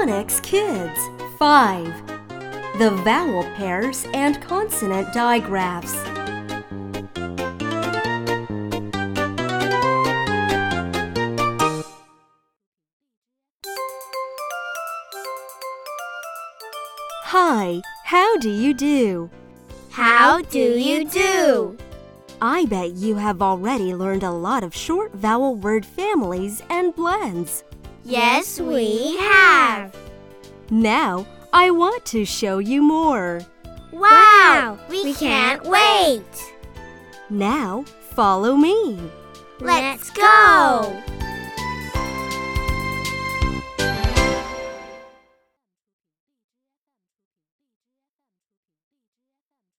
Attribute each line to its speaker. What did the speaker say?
Speaker 1: Phonics Kids 5 The Vowel Pairs and Consonant Digraphs. Hi, how do you do?
Speaker 2: How do you do?
Speaker 1: I bet you have already learned a lot of short vowel word families and blends.
Speaker 2: Yes, we have.
Speaker 1: Now, I want to show you more.
Speaker 2: Wow, we can't wait.
Speaker 1: Now, follow me.
Speaker 2: Let's go.